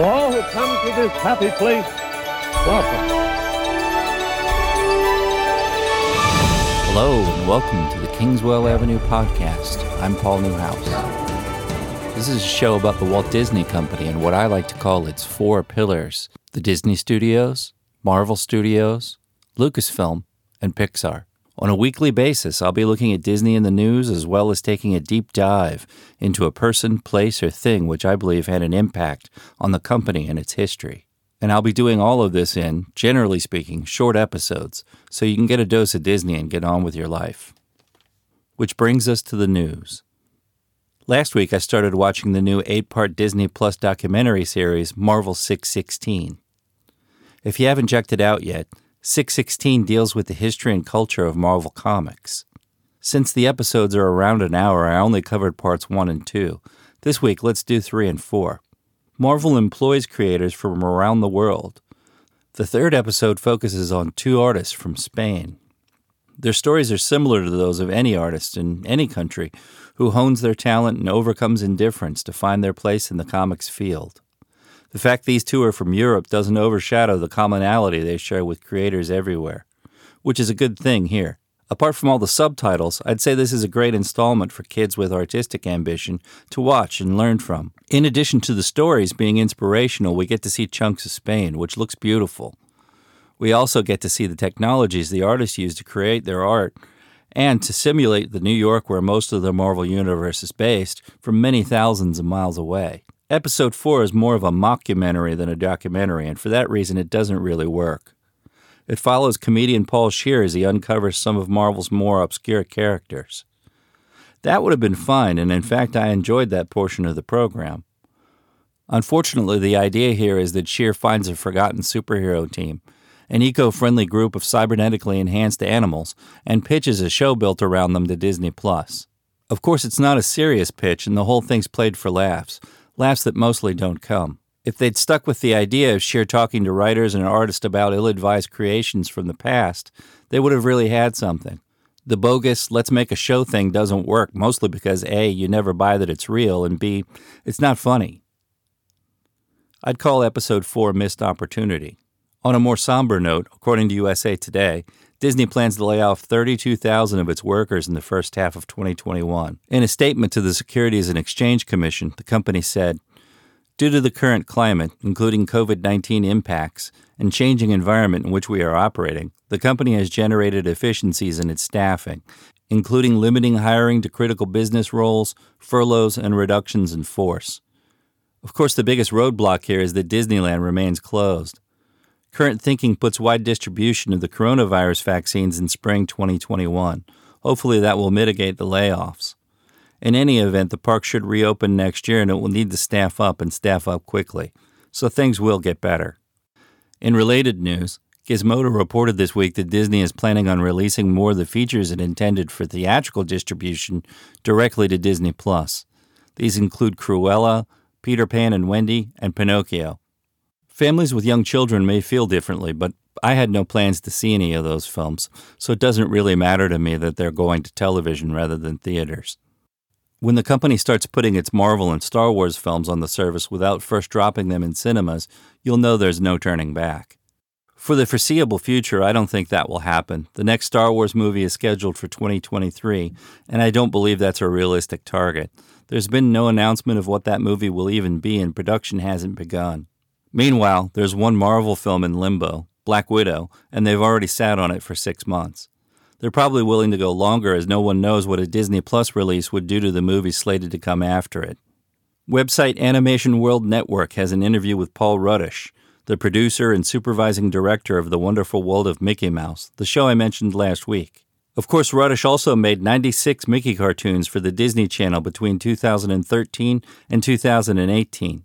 To all who come to this happy place, welcome. Hello and welcome to the Kingswell Avenue podcast. I'm Paul Neuhaus. This is a show about the Walt Disney Company and what I like to call its four pillars the Disney Studios, Marvel Studios, Lucasfilm, and Pixar. On a weekly basis, I'll be looking at Disney in the news as well as taking a deep dive into a person, place, or thing which I believe had an impact on the company and its history. And I'll be doing all of this in, generally speaking, short episodes, so you can get a dose of Disney and get on with your life. Which brings us to the news. Last week, I started watching the new eight part Disney Plus documentary series, Marvel 616. If you haven't checked it out yet, 616 deals with the history and culture of Marvel Comics. Since the episodes are around an hour, I only covered parts 1 and 2. This week, let's do 3 and 4. Marvel employs creators from around the world. The third episode focuses on two artists from Spain. Their stories are similar to those of any artist in any country who hones their talent and overcomes indifference to find their place in the comics field. The fact these two are from Europe doesn't overshadow the commonality they share with creators everywhere, which is a good thing here. Apart from all the subtitles, I'd say this is a great installment for kids with artistic ambition to watch and learn from. In addition to the stories being inspirational, we get to see chunks of Spain, which looks beautiful. We also get to see the technologies the artists use to create their art and to simulate the New York where most of the Marvel Universe is based from many thousands of miles away. Episode 4 is more of a mockumentary than a documentary, and for that reason, it doesn't really work. It follows comedian Paul Scheer as he uncovers some of Marvel's more obscure characters. That would have been fine, and in fact, I enjoyed that portion of the program. Unfortunately, the idea here is that Scheer finds a forgotten superhero team, an eco friendly group of cybernetically enhanced animals, and pitches a show built around them to Disney Plus. Of course, it's not a serious pitch, and the whole thing's played for laughs, laughs that mostly don't come. If they'd stuck with the idea of Scheer talking to writers and artists about ill advised creations from the past, they would have really had something. The bogus, let's make a show thing doesn't work, mostly because A, you never buy that it's real, and B, it's not funny. I'd call episode 4 missed opportunity. On a more somber note, according to USA Today, Disney plans to lay off 32,000 of its workers in the first half of 2021. In a statement to the Securities and Exchange Commission, the company said, Due to the current climate, including COVID 19 impacts and changing environment in which we are operating, the company has generated efficiencies in its staffing, including limiting hiring to critical business roles, furloughs, and reductions in force. Of course, the biggest roadblock here is that Disneyland remains closed. Current thinking puts wide distribution of the coronavirus vaccines in spring 2021. Hopefully, that will mitigate the layoffs. In any event, the park should reopen next year and it will need to staff up and staff up quickly. So things will get better. In related news, Gizmodo reported this week that Disney is planning on releasing more of the features it intended for theatrical distribution directly to Disney Plus. These include Cruella, Peter Pan and Wendy, and Pinocchio. Families with young children may feel differently, but I had no plans to see any of those films, so it doesn't really matter to me that they're going to television rather than theaters. When the company starts putting its Marvel and Star Wars films on the service without first dropping them in cinemas, you'll know there's no turning back. For the foreseeable future, I don't think that will happen. The next Star Wars movie is scheduled for 2023, and I don't believe that's a realistic target. There's been no announcement of what that movie will even be, and production hasn't begun. Meanwhile, there's one Marvel film in limbo, Black Widow, and they've already sat on it for six months. They're probably willing to go longer as no one knows what a Disney Plus release would do to the movie slated to come after it. Website Animation World Network has an interview with Paul Rudish, the producer and supervising director of The Wonderful World of Mickey Mouse, the show I mentioned last week. Of course, Rudish also made 96 Mickey cartoons for the Disney Channel between 2013 and 2018.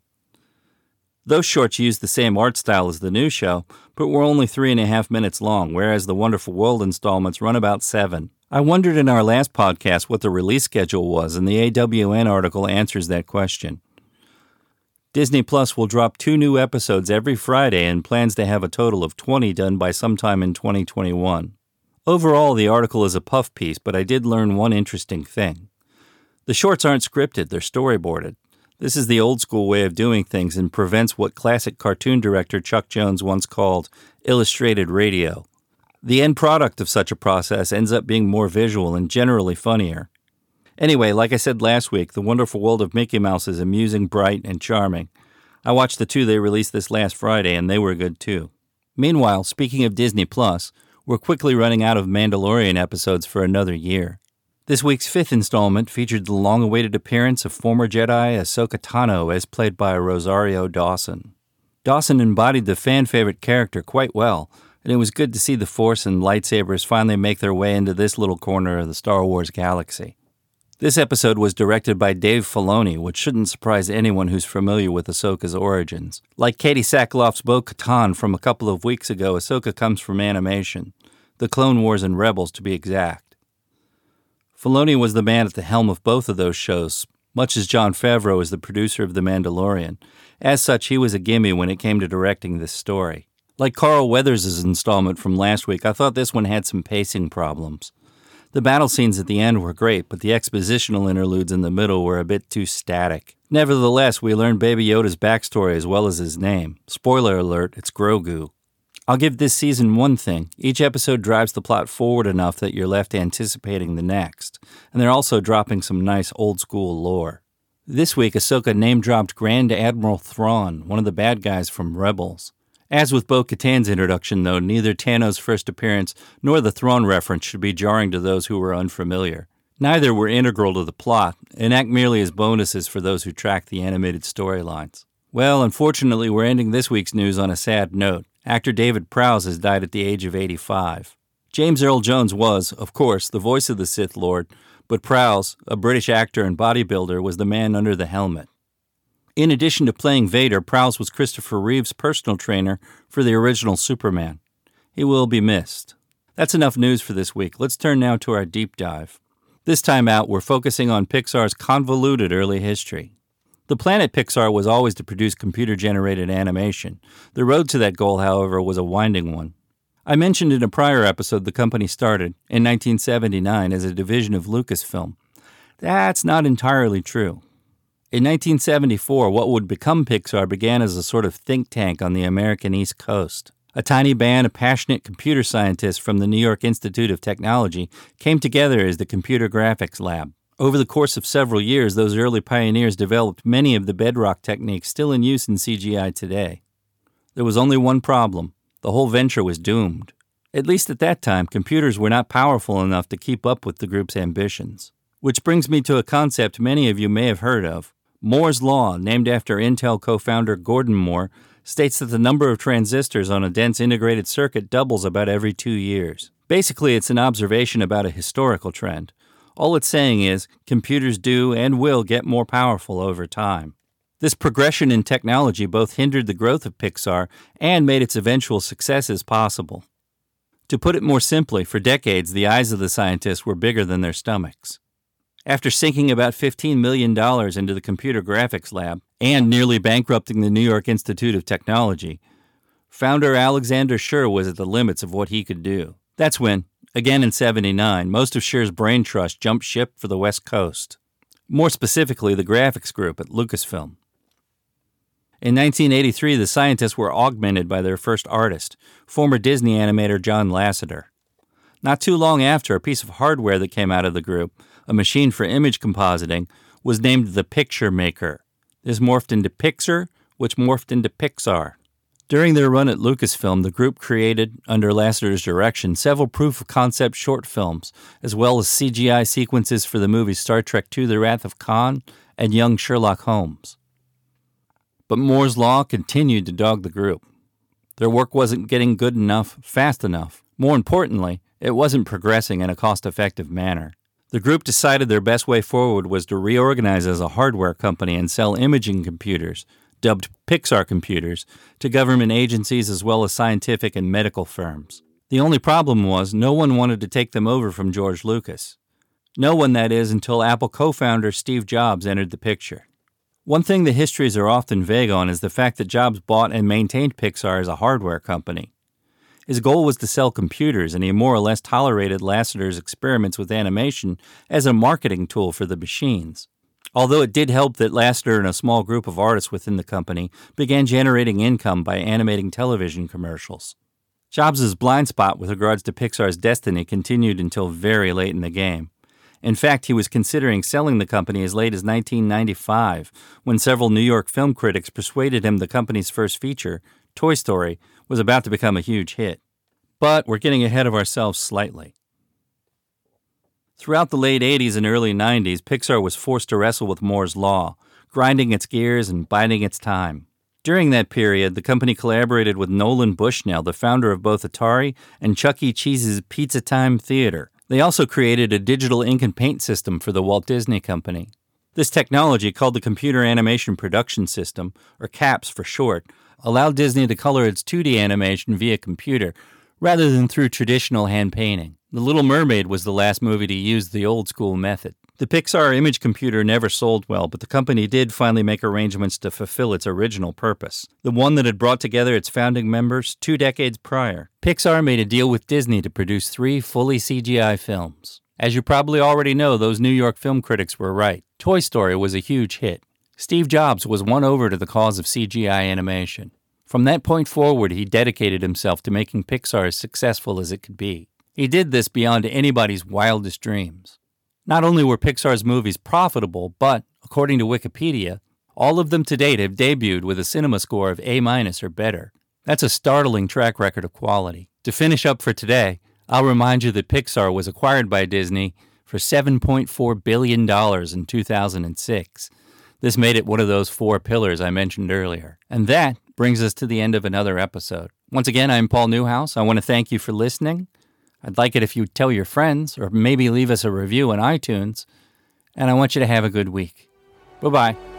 Those shorts used the same art style as the new show, but were only three and a half minutes long, whereas the Wonderful World installments run about seven. I wondered in our last podcast what the release schedule was, and the AWN article answers that question. Disney Plus will drop two new episodes every Friday and plans to have a total of 20 done by sometime in 2021. Overall, the article is a puff piece, but I did learn one interesting thing. The shorts aren't scripted, they're storyboarded. This is the old school way of doing things and prevents what classic cartoon director Chuck Jones once called illustrated radio. The end product of such a process ends up being more visual and generally funnier. Anyway, like I said last week, The Wonderful World of Mickey Mouse is amusing, bright, and charming. I watched the two they released this last Friday, and they were good too. Meanwhile, speaking of Disney Plus, we're quickly running out of Mandalorian episodes for another year. This week's fifth installment featured the long awaited appearance of former Jedi Ahsoka Tano as played by Rosario Dawson. Dawson embodied the fan favorite character quite well, and it was good to see the Force and lightsabers finally make their way into this little corner of the Star Wars galaxy. This episode was directed by Dave Filoni, which shouldn't surprise anyone who's familiar with Ahsoka's origins. Like Katee Sackhoff's Bo Katan from a couple of weeks ago, Ahsoka comes from animation, the Clone Wars and Rebels to be exact. Filoni was the man at the helm of both of those shows, much as Jon Favreau is the producer of The Mandalorian. As such, he was a gimme when it came to directing this story. Like Carl Weathers' installment from last week, I thought this one had some pacing problems. The battle scenes at the end were great, but the expositional interludes in the middle were a bit too static. Nevertheless, we learned Baby Yoda's backstory as well as his name. Spoiler alert, it's Grogu. I'll give this season one thing. Each episode drives the plot forward enough that you're left anticipating the next, and they're also dropping some nice old school lore. This week, Ahsoka name dropped Grand Admiral Thrawn, one of the bad guys from Rebels. As with Bo Katan's introduction, though, neither Tano's first appearance nor the Thrawn reference should be jarring to those who were unfamiliar. Neither were integral to the plot, and act merely as bonuses for those who track the animated storylines. Well, unfortunately, we're ending this week's news on a sad note. Actor David Prowse has died at the age of 85. James Earl Jones was, of course, the voice of the Sith Lord, but Prowse, a British actor and bodybuilder, was the man under the helmet. In addition to playing Vader, Prowse was Christopher Reeve's personal trainer for the original Superman. He will be missed. That's enough news for this week. Let's turn now to our deep dive. This time out, we're focusing on Pixar's convoluted early history. The plan at Pixar was always to produce computer generated animation. The road to that goal, however, was a winding one. I mentioned in a prior episode the company started, in 1979, as a division of Lucasfilm. That's not entirely true. In 1974, what would become Pixar began as a sort of think tank on the American East Coast. A tiny band of passionate computer scientists from the New York Institute of Technology came together as the Computer Graphics Lab. Over the course of several years, those early pioneers developed many of the bedrock techniques still in use in CGI today. There was only one problem the whole venture was doomed. At least at that time, computers were not powerful enough to keep up with the group's ambitions. Which brings me to a concept many of you may have heard of. Moore's Law, named after Intel co founder Gordon Moore, states that the number of transistors on a dense integrated circuit doubles about every two years. Basically, it's an observation about a historical trend. All it's saying is computers do and will get more powerful over time. This progression in technology both hindered the growth of Pixar and made its eventual successes possible. To put it more simply, for decades the eyes of the scientists were bigger than their stomachs. After sinking about $15 million into the computer graphics lab and nearly bankrupting the New York Institute of Technology, founder Alexander Schure was at the limits of what he could do. That's when, Again in 79, most of Schure's brain trust jumped ship for the West Coast, more specifically, the graphics group at Lucasfilm. In 1983, the scientists were augmented by their first artist, former Disney animator John Lasseter. Not too long after, a piece of hardware that came out of the group, a machine for image compositing, was named the Picture Maker. This morphed into Pixer, which morphed into Pixar. During their run at Lucasfilm, the group created, under Lasseter's direction, several proof of concept short films, as well as CGI sequences for the movies Star Trek II The Wrath of Khan and Young Sherlock Holmes. But Moore's Law continued to dog the group. Their work wasn't getting good enough, fast enough. More importantly, it wasn't progressing in a cost effective manner. The group decided their best way forward was to reorganize as a hardware company and sell imaging computers dubbed Pixar computers, to government agencies as well as scientific and medical firms. The only problem was no one wanted to take them over from George Lucas. No one, that is, until Apple co founder Steve Jobs entered the picture. One thing the histories are often vague on is the fact that Jobs bought and maintained Pixar as a hardware company. His goal was to sell computers, and he more or less tolerated Lasseter's experiments with animation as a marketing tool for the machines. Although it did help that Lasseter and a small group of artists within the company began generating income by animating television commercials. Jobs' blind spot with regards to Pixar's destiny continued until very late in the game. In fact, he was considering selling the company as late as 1995 when several New York film critics persuaded him the company's first feature, Toy Story, was about to become a huge hit. But we're getting ahead of ourselves slightly. Throughout the late 80s and early 90s, Pixar was forced to wrestle with Moore's Law, grinding its gears and biding its time. During that period, the company collaborated with Nolan Bushnell, the founder of both Atari and Chuck E. Cheese's Pizza Time Theater. They also created a digital ink and paint system for the Walt Disney Company. This technology, called the Computer Animation Production System, or CAPS for short, allowed Disney to color its 2D animation via computer rather than through traditional hand painting. The Little Mermaid was the last movie to use the old school method. The Pixar image computer never sold well, but the company did finally make arrangements to fulfill its original purpose, the one that had brought together its founding members two decades prior. Pixar made a deal with Disney to produce three fully CGI films. As you probably already know, those New York film critics were right. Toy Story was a huge hit. Steve Jobs was won over to the cause of CGI animation. From that point forward, he dedicated himself to making Pixar as successful as it could be. He did this beyond anybody's wildest dreams. Not only were Pixar's movies profitable, but, according to Wikipedia, all of them to date have debuted with a cinema score of A minus or better. That's a startling track record of quality. To finish up for today, I'll remind you that Pixar was acquired by Disney for $7.4 billion in 2006. This made it one of those four pillars I mentioned earlier. And that brings us to the end of another episode. Once again, I'm Paul Neuhaus. I want to thank you for listening. I'd like it if you tell your friends or maybe leave us a review on iTunes. And I want you to have a good week. Bye bye.